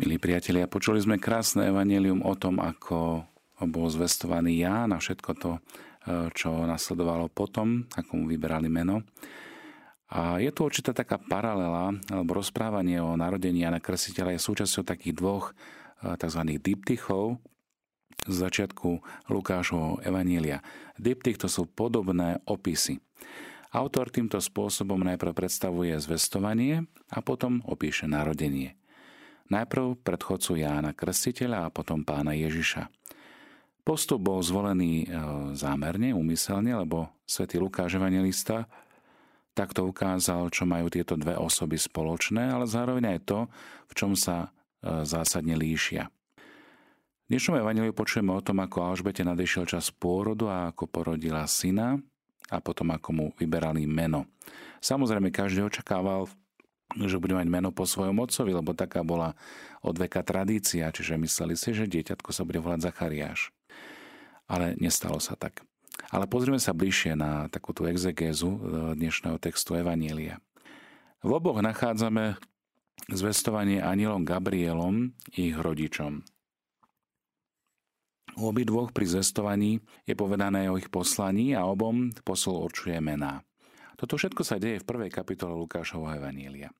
Milí priatelia, počuli sme krásne evanelium o tom, ako bol zvestovaný Ján a všetko to, e, čo nasledovalo potom, ako mu vyberali meno. A je tu určitá taká paralela, alebo rozprávanie o narodení Jana Krsiteľa je súčasťou takých dvoch e, tzv. diptychov z začiatku Lukášovho evanília. Diptych to sú podobné opisy. Autor týmto spôsobom najprv predstavuje zvestovanie a potom opíše narodenie. Najprv predchodcu Jána Krstiteľa a potom pána Ježiša. Postup bol zvolený e, zámerne, umyselne, lebo svätý Lukáš Evangelista takto ukázal, čo majú tieto dve osoby spoločné, ale zároveň aj to, v čom sa e, zásadne líšia. V dnešnom evaneliu počujeme o tom, ako Alžbete nadišiel čas pôrodu a ako porodila syna a potom ako mu vyberali meno. Samozrejme, každý očakával že bude mať meno po svojom otcovi, lebo taká bola od veka tradícia, čiže mysleli si, že dieťatko sa bude volať Zachariáš. Ale nestalo sa tak. Ale pozrieme sa bližšie na takúto exegézu e, dnešného textu Evanielia. V oboch nachádzame zvestovanie anielom Gabrielom ich rodičom. U obidvoch pri zvestovaní je povedané o ich poslaní a obom posol určuje mená. Toto všetko sa deje v prvej kapitole Lukášovho Evanília.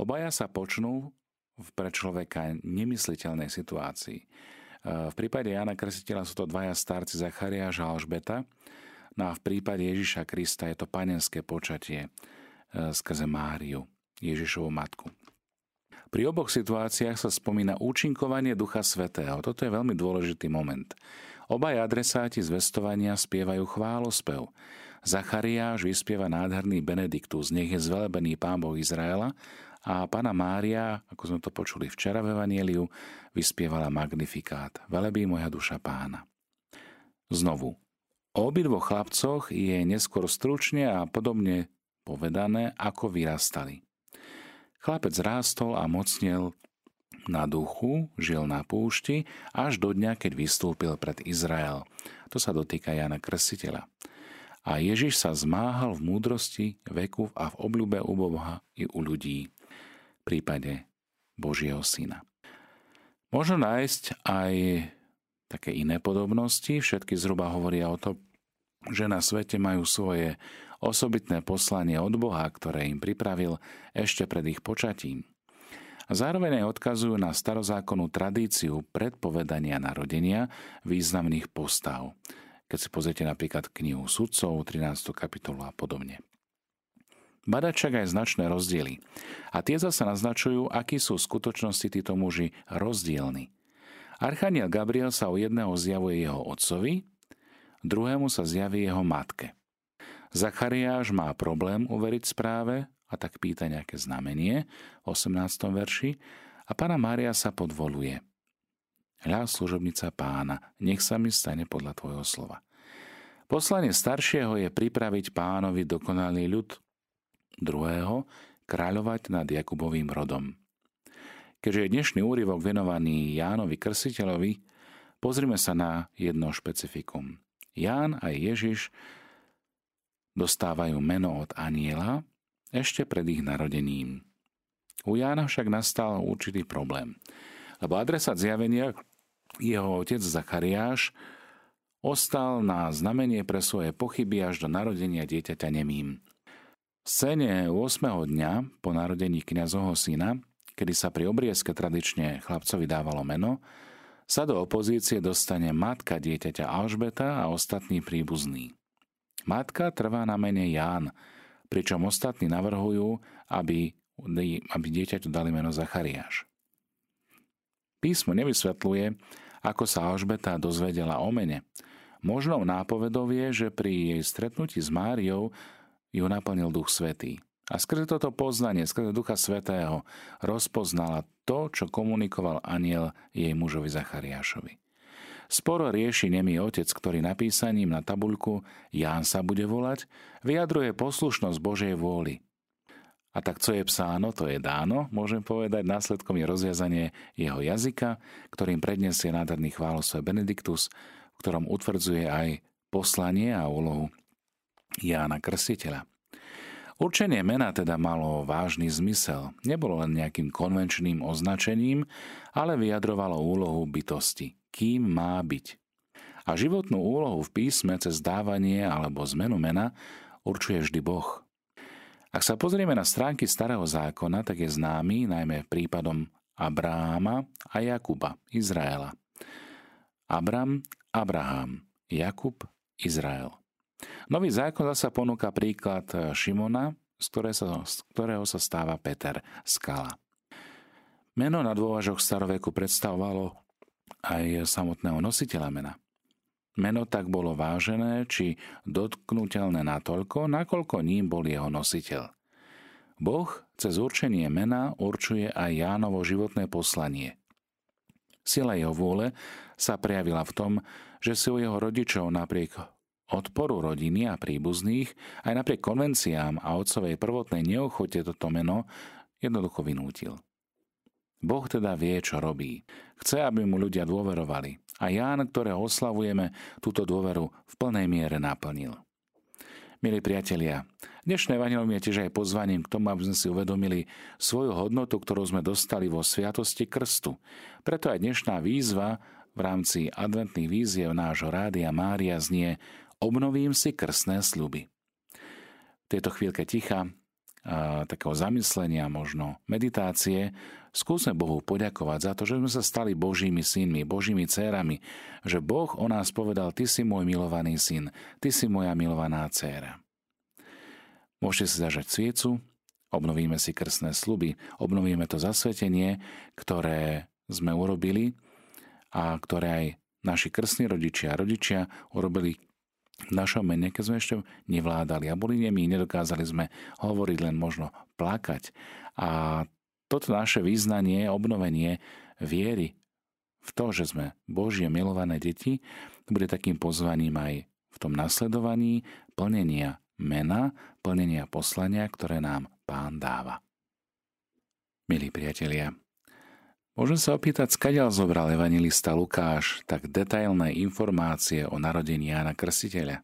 Obaja sa počnú v pre človeka nemysliteľnej situácii. E, v prípade Jana Krstiteľa sú to dvaja starci Zachariáš a Alžbeta, no a v prípade Ježiša Krista je to panenské počatie e, skrze Máriu, Ježišovu matku. Pri oboch situáciách sa spomína účinkovanie Ducha Svetého. Toto je veľmi dôležitý moment. Obaj adresáti zvestovania spievajú chválospev. Zachariáš vyspieva nádherný Benediktus, nech je zvelebený Pán Boh Izraela a Pana Mária, ako sme to počuli včera v Evanieliu, vyspievala Magnifikát. Velebí moja duša pána. Znovu, o obidvoch chlapcoch je neskôr stručne a podobne povedané, ako vyrastali. Chlapec rástol a mocnel na duchu, žil na púšti, až do dňa, keď vystúpil pred Izrael. To sa dotýka Jana Krsiteľa. A Ježiš sa zmáhal v múdrosti, veku a v obľúbe u Boha i u ľudí. V prípade Božieho syna. Možno nájsť aj také iné podobnosti. Všetky zhruba hovoria o to, že na svete majú svoje osobitné poslanie od Boha, ktoré im pripravil ešte pred ich počatím. A zároveň aj odkazujú na starozákonnú tradíciu predpovedania narodenia významných postav keď si pozriete napríklad knihu sudcov, 13. kapitolu a podobne. Badať však aj značné rozdiely. A tie zase naznačujú, akí sú v skutočnosti títo muži rozdielni. Archaniel Gabriel sa o jedného zjavuje jeho otcovi, druhému sa zjaví jeho matke. Zachariáš má problém uveriť správe a tak pýta nejaké znamenie v 18. verši a pána Mária sa podvoluje – Hľa služobnica pána, nech sa mi stane podľa tvojho slova. Poslanie staršieho je pripraviť pánovi dokonalý ľud, druhého kráľovať nad Jakubovým rodom. Keďže je dnešný úryvok venovaný Jánovi Krsiteľovi, pozrime sa na jedno špecifikum. Ján a Ježiš dostávajú meno od aniela ešte pred ich narodením. U Jána však nastal určitý problém, lebo adresát zjavenia jeho otec Zachariáš ostal na znamenie pre svoje pochyby až do narodenia dieťaťa nemým. V scéne 8. dňa po narodení kniazovho syna, kedy sa pri obriezke tradične chlapcovi dávalo meno, sa do opozície dostane matka dieťaťa Alžbeta a ostatní príbuzní. Matka trvá na mene Ján, pričom ostatní navrhujú, aby, aby dieťaťu dali meno Zachariáš. Písmo nevysvetľuje, ako sa Alžbeta dozvedela o mene. Možnou nápovedou je, že pri jej stretnutí s Máriou ju naplnil Duch Svetý. A skrze toto poznanie, skrze Ducha Svetého, rozpoznala to, čo komunikoval aniel jej mužovi Zachariášovi. Sporo rieši nemý otec, ktorý napísaním na tabuľku Ján sa bude volať, vyjadruje poslušnosť Božej vôli. A tak co je psáno, to je dáno, môžem povedať. Následkom je rozviazanie jeho jazyka, ktorým predniesie nádherný chválosve Benediktus, v ktorom utvrdzuje aj poslanie a úlohu Jána Krstiteľa. Určenie mena teda malo vážny zmysel. Nebolo len nejakým konvenčným označením, ale vyjadrovalo úlohu bytosti. Kým má byť. A životnú úlohu v písme cez dávanie alebo zmenu mena určuje vždy Boh. Ak sa pozrieme na stránky Starého zákona, tak je známy najmä prípadom Abráma a Jakuba, Izraela. Abram, Abraham, Jakub, Izrael. Nový zákon zasa ponúka príklad Šimona, z, ktoré sa, z ktorého sa stáva Peter, skala. Meno na dôvažok staroveku predstavovalo aj samotného nositeľa mena. Meno tak bolo vážené či dotknutelné natoľko, nakoľko ním bol jeho nositeľ. Boh cez určenie mena určuje aj Jánovo životné poslanie. Sila jeho vôle sa prejavila v tom, že si u jeho rodičov napriek odporu rodiny a príbuzných, aj napriek konvenciám a otcovej prvotnej neochote toto meno jednoducho vynútil. Boh teda vie, čo robí. Chce, aby mu ľudia dôverovali. A Ján, ktorého oslavujeme, túto dôveru v plnej miere naplnil. Milí priatelia, dnešné evanilium je tiež aj pozvaním k tomu, aby sme si uvedomili svoju hodnotu, ktorú sme dostali vo sviatosti krstu. Preto aj dnešná výzva v rámci adventných víziev nášho Rádia Mária znie Obnovím si krstné sľuby. V tejto chvíľke ticha, a takého zamyslenia, možno meditácie, skúsme Bohu poďakovať za to, že sme sa stali Božími synmi, Božími dcérami, že Boh o nás povedal, ty si môj milovaný syn, ty si moja milovaná dcéra. Môžete si zažať sviecu, obnovíme si krstné sluby, obnovíme to zasvetenie, ktoré sme urobili a ktoré aj naši krstní rodičia a rodičia urobili v našom mene, keď sme ešte nevládali a boli nemi, nedokázali sme hovoriť, len možno plakať. A toto naše význanie, obnovenie viery v to, že sme Božie milované deti, bude takým pozvaním aj v tom nasledovaní plnenia mena, plnenia poslania, ktoré nám Pán dáva. Milí priatelia, Môžem sa opýtať, skadiaľ zobral evangelista Lukáš tak detailné informácie o narodení Jána Krstiteľa.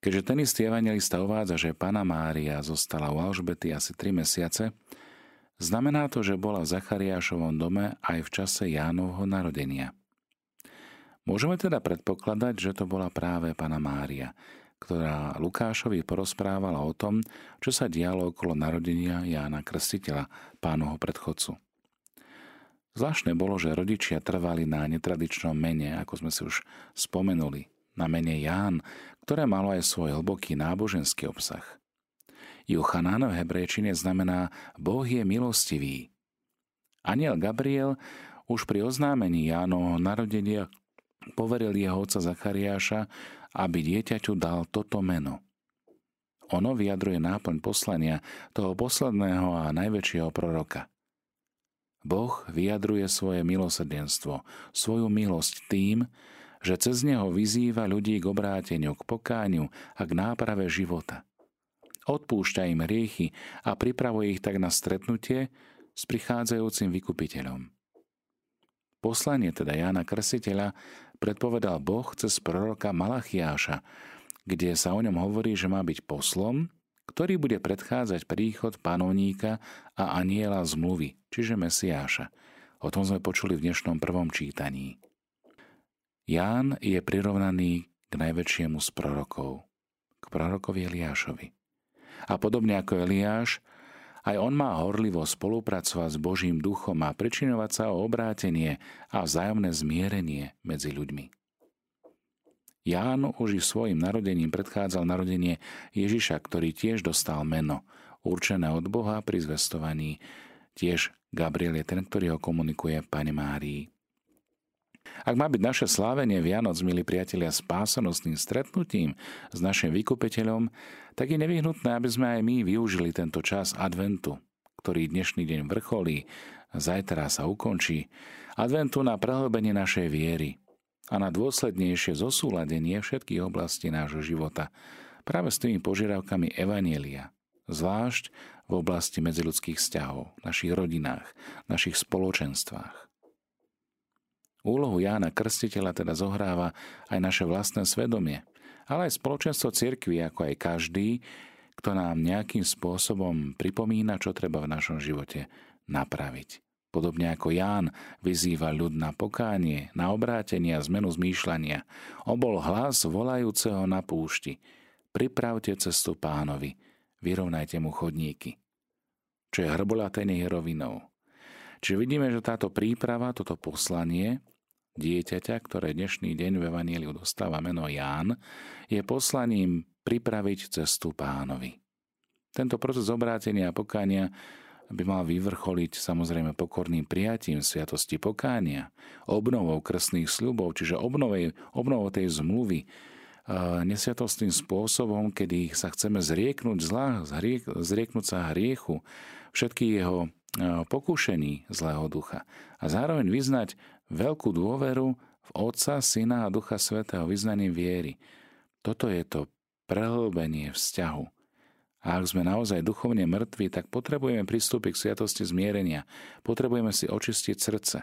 Keďže ten istý evangelista uvádza, že Pana Mária zostala u Alžbety asi 3 mesiace, znamená to, že bola v Zachariášovom dome aj v čase Jánovho narodenia. Môžeme teda predpokladať, že to bola práve Pana Mária, ktorá Lukášovi porozprávala o tom, čo sa dialo okolo narodenia Jána Krstiteľa, pánoho predchodcu. Zvláštne bolo, že rodičia trvali na netradičnom mene, ako sme si už spomenuli, na mene Ján, ktoré malo aj svoj hlboký náboženský obsah. Juchanán v hebrejčine znamená Boh je milostivý. Aniel Gabriel už pri oznámení Jánovho narodenia poveril jeho otca Zachariáša, aby dieťaťu dal toto meno. Ono vyjadruje náplň poslania toho posledného a najväčšieho proroka – Boh vyjadruje svoje milosrdenstvo, svoju milosť tým, že cez neho vyzýva ľudí k obráteniu, k pokániu a k náprave života. Odpúšťa im hriechy a pripravuje ich tak na stretnutie s prichádzajúcim vykupiteľom. Poslanie teda Jána Krsiteľa predpovedal Boh cez proroka Malachiáša, kde sa o ňom hovorí, že má byť poslom, ktorý bude predchádzať príchod panovníka a aniela zmluvy, čiže Mesiáša. O tom sme počuli v dnešnom prvom čítaní. Ján je prirovnaný k najväčšiemu z prorokov, k prorokovi Eliášovi. A podobne ako Eliáš, aj on má horlivo spolupracovať s Božím duchom a pričinovať sa o obrátenie a vzájomné zmierenie medzi ľuďmi. Ján už i svojim narodením predchádzal narodenie Ježiša, ktorý tiež dostal meno, určené od Boha pri zvestovaní. Tiež Gabriel je ten, ktorý ho komunikuje Pane Márii. Ak má byť naše slávenie Vianoc, milí priatelia, spásanostným stretnutím s našim vykupiteľom, tak je nevyhnutné, aby sme aj my využili tento čas adventu, ktorý dnešný deň vrcholí, zajtra sa ukončí, adventu na prehlbenie našej viery – a na dôslednejšie zosúladenie všetkých oblastí nášho života práve s tými požiadavkami Evanielia, zvlášť v oblasti medziludských vzťahov, našich rodinách, našich spoločenstvách. Úlohu Jána Krstiteľa teda zohráva aj naše vlastné svedomie, ale aj spoločenstvo cirkvi, ako aj každý, kto nám nejakým spôsobom pripomína, čo treba v našom živote napraviť. Podobne ako Ján vyzýva ľud na pokánie, na obrátenie a zmenu zmýšľania. Obol hlas volajúceho na púšti. Pripravte cestu pánovi, vyrovnajte mu chodníky. Čo je je rovinou. Čiže vidíme, že táto príprava, toto poslanie dieťaťa, ktoré dnešný deň v Evangeliu dostáva meno Ján, je poslaním pripraviť cestu pánovi. Tento proces obrátenia a pokánia by mal vyvrcholiť samozrejme pokorným prijatím sviatosti pokánia, obnovou krstných sľubov, čiže obnovej, obnovou tej zmluvy, nesviatostným spôsobom, kedy sa chceme zrieknúť zla, zrieknúť sa hriechu, všetky jeho pokúšení zlého ducha a zároveň vyznať veľkú dôveru v Otca, Syna a Ducha Svetého vyznaním viery. Toto je to prehlbenie vzťahu a ak sme naozaj duchovne mŕtvi, tak potrebujeme pristúpiť k sviatosti zmierenia. Potrebujeme si očistiť srdce,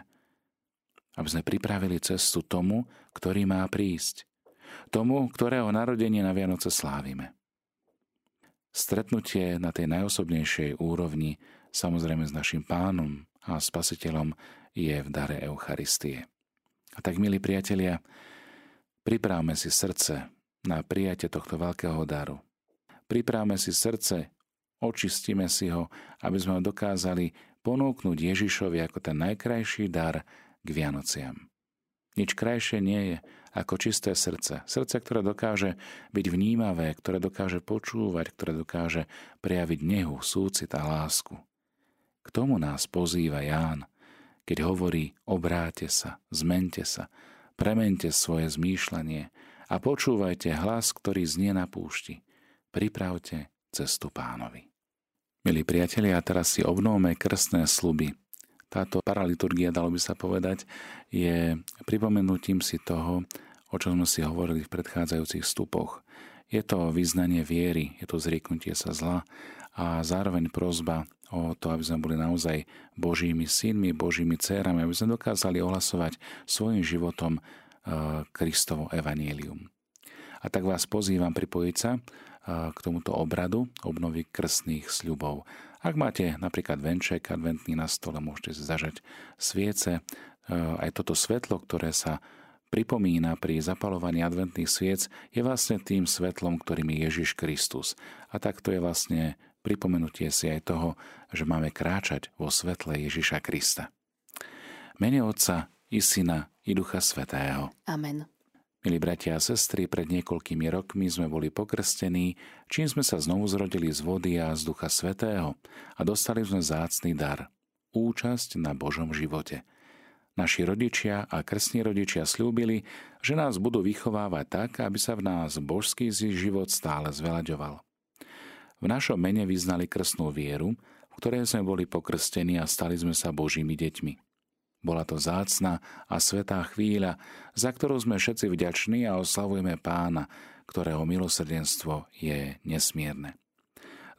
aby sme pripravili cestu tomu, ktorý má prísť. Tomu, ktorého narodenie na Vianoce slávime. Stretnutie na tej najosobnejšej úrovni, samozrejme s našim pánom a spasiteľom, je v dare Eucharistie. A tak, milí priatelia, pripravme si srdce na prijatie tohto veľkého daru Pripravme si srdce, očistíme si ho, aby sme ho dokázali ponúknuť Ježišovi ako ten najkrajší dar k Vianociam. Nič krajšie nie je ako čisté srdce. Srdce, ktoré dokáže byť vnímavé, ktoré dokáže počúvať, ktoré dokáže prejaviť nehu, súcit a lásku. K tomu nás pozýva Ján, keď hovorí obráte sa, zmente sa, premente svoje zmýšľanie a počúvajte hlas, ktorý znie na púšti pripravte cestu pánovi. Milí priatelia, teraz si obnovme krstné sluby. Táto paraliturgia, dalo by sa povedať, je pripomenutím si toho, o čom sme si hovorili v predchádzajúcich stupoch. Je to vyznanie viery, je to zrieknutie sa zla a zároveň prozba o to, aby sme boli naozaj Božími synmi, Božími dcerami, aby sme dokázali ohlasovať svojim životom eh, Kristovo evanielium. A tak vás pozývam pripojiť sa k tomuto obradu obnovy krstných sľubov. Ak máte napríklad venček adventný na stole, môžete si zažať sviece. E, aj toto svetlo, ktoré sa pripomína pri zapalovaní adventných sviec, je vlastne tým svetlom, ktorým je Ježiš Kristus. A takto je vlastne pripomenutie si aj toho, že máme kráčať vo svetle Ježiša Krista. Mene Otca i Syna i Ducha Svetého. Amen. Milí bratia a sestry, pred niekoľkými rokmi sme boli pokrstení, čím sme sa znovu zrodili z vody a z Ducha Svetého a dostali sme zácný dar – účasť na Božom živote. Naši rodičia a krstní rodičia slúbili, že nás budú vychovávať tak, aby sa v nás božský život stále zvelaďoval. V našom mene vyznali krstnú vieru, v ktorej sme boli pokrstení a stali sme sa Božími deťmi. Bola to zácna a svetá chvíľa, za ktorú sme všetci vďační a oslavujeme pána, ktorého milosrdenstvo je nesmierne.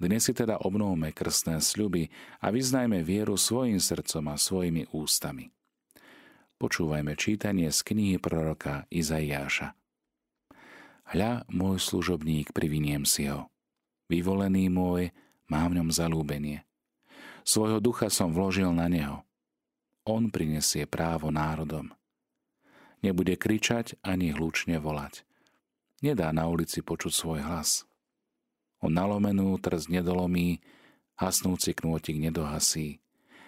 Dnes si teda obnovme krstné sľuby a vyznajme vieru svojim srdcom a svojimi ústami. Počúvajme čítanie z knihy proroka Izaiáša. Hľa, môj služobník, priviniem si ho. Vyvolený môj, mám v ňom zalúbenie. Svojho ducha som vložil na neho – on prinesie právo národom. Nebude kričať ani hlučne volať. Nedá na ulici počuť svoj hlas. On nalomenú trz nedolomí, hasnúci knôtik nedohasí.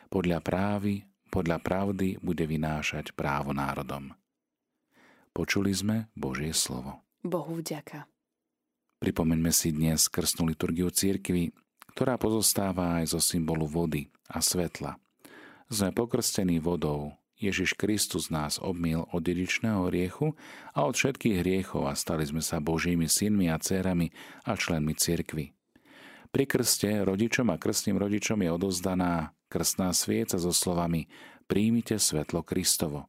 Podľa právy, podľa pravdy bude vynášať právo národom. Počuli sme Božie slovo. Bohu vďaka. Pripomeňme si dnes krstnú liturgiu církvy, ktorá pozostáva aj zo symbolu vody a svetla – sme pokrstení vodou. Ježiš Kristus nás obmil od dedičného riechu a od všetkých hriechov a stali sme sa Božími synmi a dcerami a členmi cirkvy. Pri krste rodičom a krstným rodičom je odozdaná krstná svieca so slovami Príjmite svetlo Kristovo.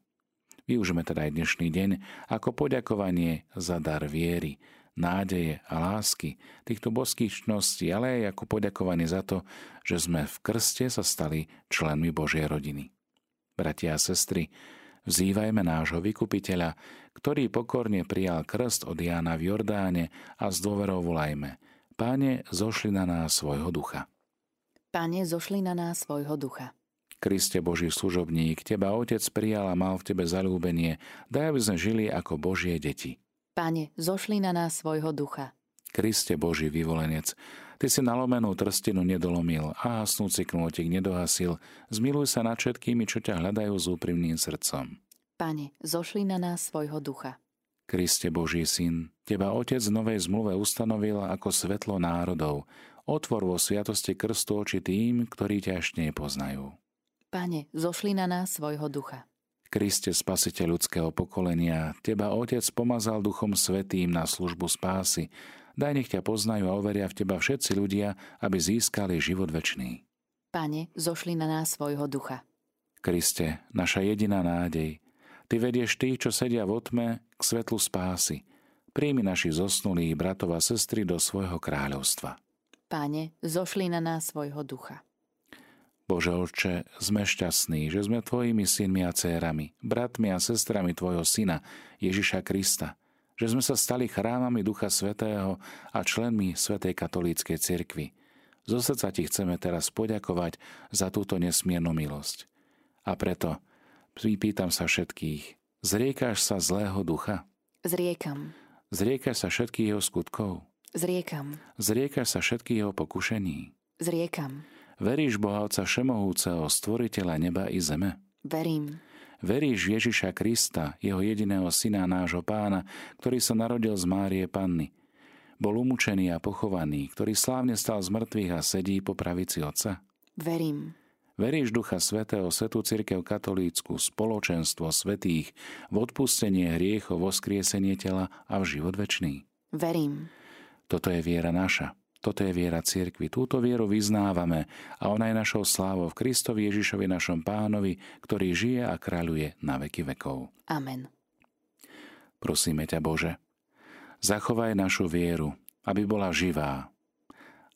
Využíme teda aj dnešný deň ako poďakovanie za dar viery, nádeje a lásky, týchto božských čností, ale aj ako poďakovanie za to, že sme v krste sa stali členmi Božej rodiny. Bratia a sestry, vzývajme nášho vykupiteľa, ktorý pokorne prijal krst od Jána v Jordáne a s dôverou volajme Páne, zošli na nás svojho ducha. Pane, zošli na nás svojho ducha. Kriste Boží služobník, Teba Otec prijal a mal v Tebe zalúbenie, daj, aby sme žili ako Božie deti. Pane, zošli na nás svojho ducha. Kriste Boží vyvolenec, Ty si nalomenú trstinu nedolomil a hasnúci knôtik nedohasil. Zmiluj sa nad všetkými, čo ťa hľadajú s úprimným srdcom. Pane, zošli na nás svojho ducha. Kriste Boží syn, Teba Otec v novej zmluve ustanovil ako svetlo národov. Otvor vo sviatosti krstu oči tým, ktorí ťa ešte nepoznajú. Pane, zošli na nás svojho ducha. Kriste, spasiteľ ľudského pokolenia, Teba Otec pomazal Duchom Svetým na službu spásy. Daj nech ťa poznajú a overia v Teba všetci ľudia, aby získali život večný. Pane, zošli na nás svojho ducha. Kriste, naša jediná nádej, Ty vedieš tých, čo sedia v otme, k svetlu spásy. Príjmi našich zosnulých bratov a sestry do svojho kráľovstva. Páne, zošli na nás svojho ducha. Bože Otče, sme šťastní, že sme Tvojimi synmi a dcérami, bratmi a sestrami Tvojho Syna, Ježiša Krista, že sme sa stali chrámami Ducha Svetého a členmi Svetej katolíckej cirkvi. Zo srdca Ti chceme teraz poďakovať za túto nesmiernu milosť. A preto Pýtam sa všetkých, zriekáš sa zlého ducha? Zriekam. Zriekáš sa všetkých jeho skutkov? Zriekam. Zriekáš sa všetkých jeho pokušení? Zriekam. Veríš Boha Otca Všemohúceho, Stvoriteľa neba i zeme? Verím. Veríš Ježiša Krista, jeho jediného syna, nášho pána, ktorý sa narodil z Márie Panny? Bol umúčený a pochovaný, ktorý slávne stal z mŕtvych a sedí po pravici Otca? Verím. Veríš Ducha Svetého, Svetú Církev katolícku, spoločenstvo svetých, v odpustenie hriechov, vo skriesenie tela a v život večný? Verím. Toto je viera naša. Toto je viera cirkvi. Túto vieru vyznávame a ona je našou slávou v Kristovi Ježišovi našom pánovi, ktorý žije a kráľuje na veky vekov. Amen. Prosíme ťa, Bože, zachovaj našu vieru, aby bola živá,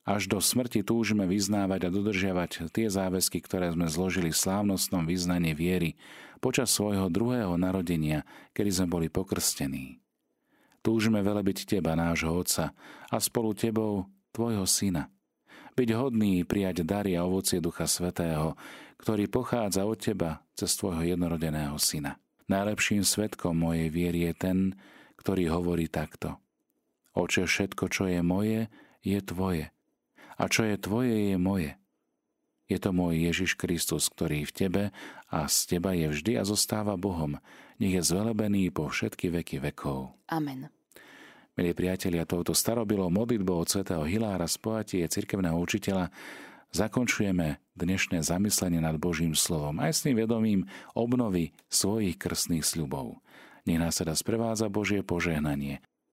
až do smrti túžime vyznávať a dodržiavať tie záväzky, ktoré sme zložili v slávnostnom vyznaní viery počas svojho druhého narodenia, kedy sme boli pokrstení. Túžime velebiť Teba, nášho Otca, a spolu Tebou, Tvojho Syna. Byť hodný prijať dary a ovocie Ducha Svetého, ktorý pochádza od Teba cez Tvojho jednorodeného Syna. Najlepším svetkom mojej viery je ten, ktorý hovorí takto. Oče, všetko, čo je moje, je Tvoje a čo je tvoje, je moje. Je to môj Ježiš Kristus, ktorý v tebe a z teba je vždy a zostáva Bohom. Nech je zvelebený po všetky veky vekov. Amen. Milí priatelia, touto starobilou modlitbou od svätého Hilára z poatie cirkevného učiteľa zakončujeme dnešné zamyslenie nad Božím slovom aj s tým vedomím obnovy svojich krstných sľubov. Nech nás teda sprevádza Božie požehnanie